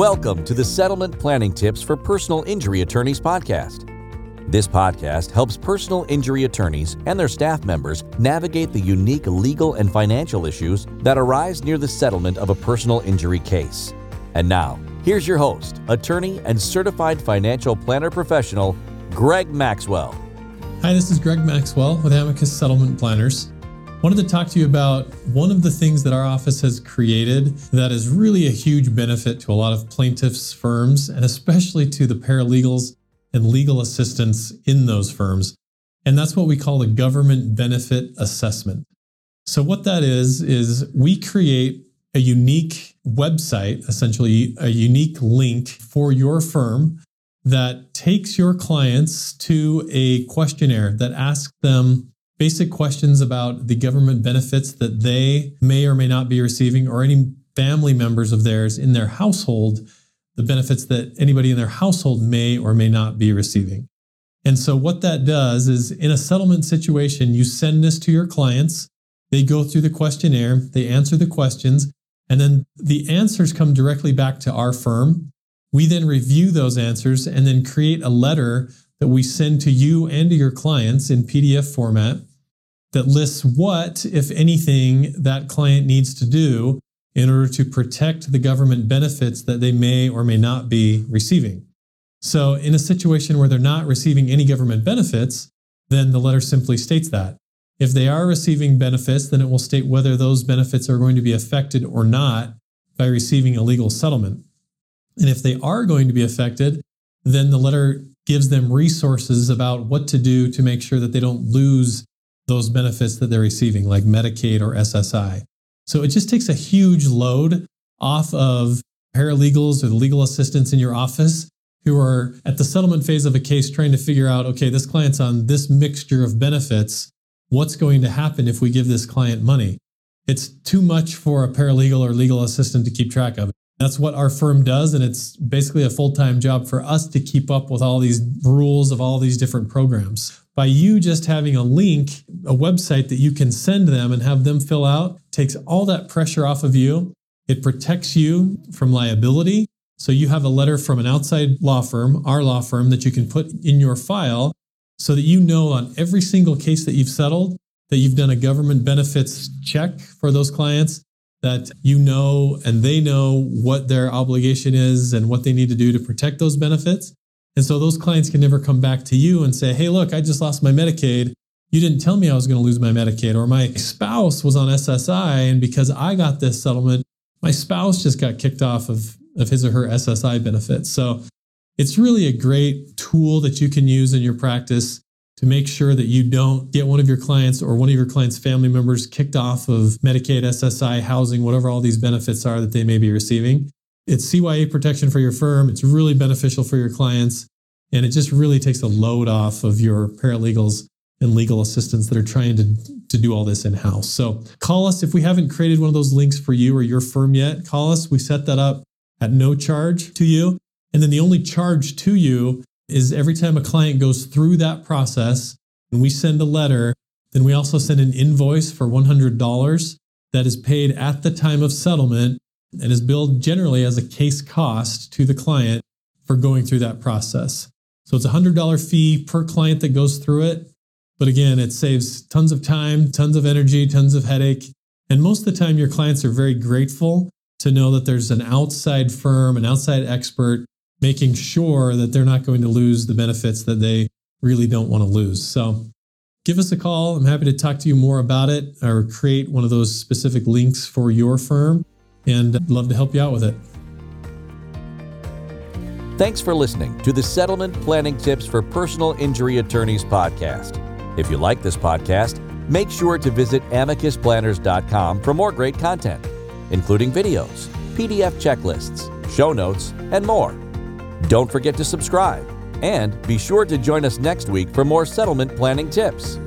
Welcome to the Settlement Planning Tips for Personal Injury Attorneys podcast. This podcast helps personal injury attorneys and their staff members navigate the unique legal and financial issues that arise near the settlement of a personal injury case. And now, here's your host, attorney and certified financial planner professional, Greg Maxwell. Hi, this is Greg Maxwell with Amicus Settlement Planners. Wanted to talk to you about one of the things that our office has created that is really a huge benefit to a lot of plaintiffs' firms and especially to the paralegals and legal assistants in those firms. And that's what we call the government benefit assessment. So, what that is, is we create a unique website, essentially a unique link for your firm that takes your clients to a questionnaire that asks them basic questions about the government benefits that they may or may not be receiving, or any family members of theirs in their household, the benefits that anybody in their household may or may not be receiving. And so, what that does is in a settlement situation, you send this to your clients. They go through the questionnaire, they answer the questions, and then the answers come directly back to our firm. We then review those answers and then create a letter that we send to you and to your clients in PDF format that lists what, if anything, that client needs to do in order to protect the government benefits that they may or may not be receiving. So, in a situation where they're not receiving any government benefits, then the letter simply states that. If they are receiving benefits, then it will state whether those benefits are going to be affected or not by receiving a legal settlement. And if they are going to be affected, then the letter gives them resources about what to do to make sure that they don't lose those benefits that they're receiving, like Medicaid or SSI. So it just takes a huge load off of paralegals or the legal assistants in your office who are at the settlement phase of a case trying to figure out okay, this client's on this mixture of benefits. What's going to happen if we give this client money? It's too much for a paralegal or legal assistant to keep track of. That's what our firm does. And it's basically a full time job for us to keep up with all these rules of all these different programs. By you just having a link, a website that you can send them and have them fill out, takes all that pressure off of you. It protects you from liability. So you have a letter from an outside law firm, our law firm, that you can put in your file so that you know on every single case that you've settled that you've done a government benefits check for those clients that you know and they know what their obligation is and what they need to do to protect those benefits. And so those clients can never come back to you and say, hey, look, I just lost my Medicaid. You didn't tell me I was going to lose my Medicaid, or my spouse was on SSI. And because I got this settlement, my spouse just got kicked off of, of his or her SSI benefits. So it's really a great tool that you can use in your practice to make sure that you don't get one of your clients or one of your clients' family members kicked off of Medicaid, SSI, housing, whatever all these benefits are that they may be receiving. It's CYA protection for your firm. It's really beneficial for your clients. And it just really takes a load off of your paralegals and legal assistants that are trying to, to do all this in house. So call us if we haven't created one of those links for you or your firm yet. Call us. We set that up at no charge to you. And then the only charge to you is every time a client goes through that process and we send a letter, then we also send an invoice for $100 that is paid at the time of settlement and is billed generally as a case cost to the client for going through that process. So it's a $100 fee per client that goes through it. But again, it saves tons of time, tons of energy, tons of headache. And most of the time, your clients are very grateful to know that there's an outside firm, an outside expert making sure that they're not going to lose the benefits that they really don't want to lose. So give us a call. I'm happy to talk to you more about it or create one of those specific links for your firm and love to help you out with it. Thanks for listening to the Settlement Planning Tips for Personal Injury Attorneys podcast. If you like this podcast, make sure to visit amicusplanners.com for more great content, including videos, PDF checklists, show notes, and more. Don't forget to subscribe and be sure to join us next week for more settlement planning tips.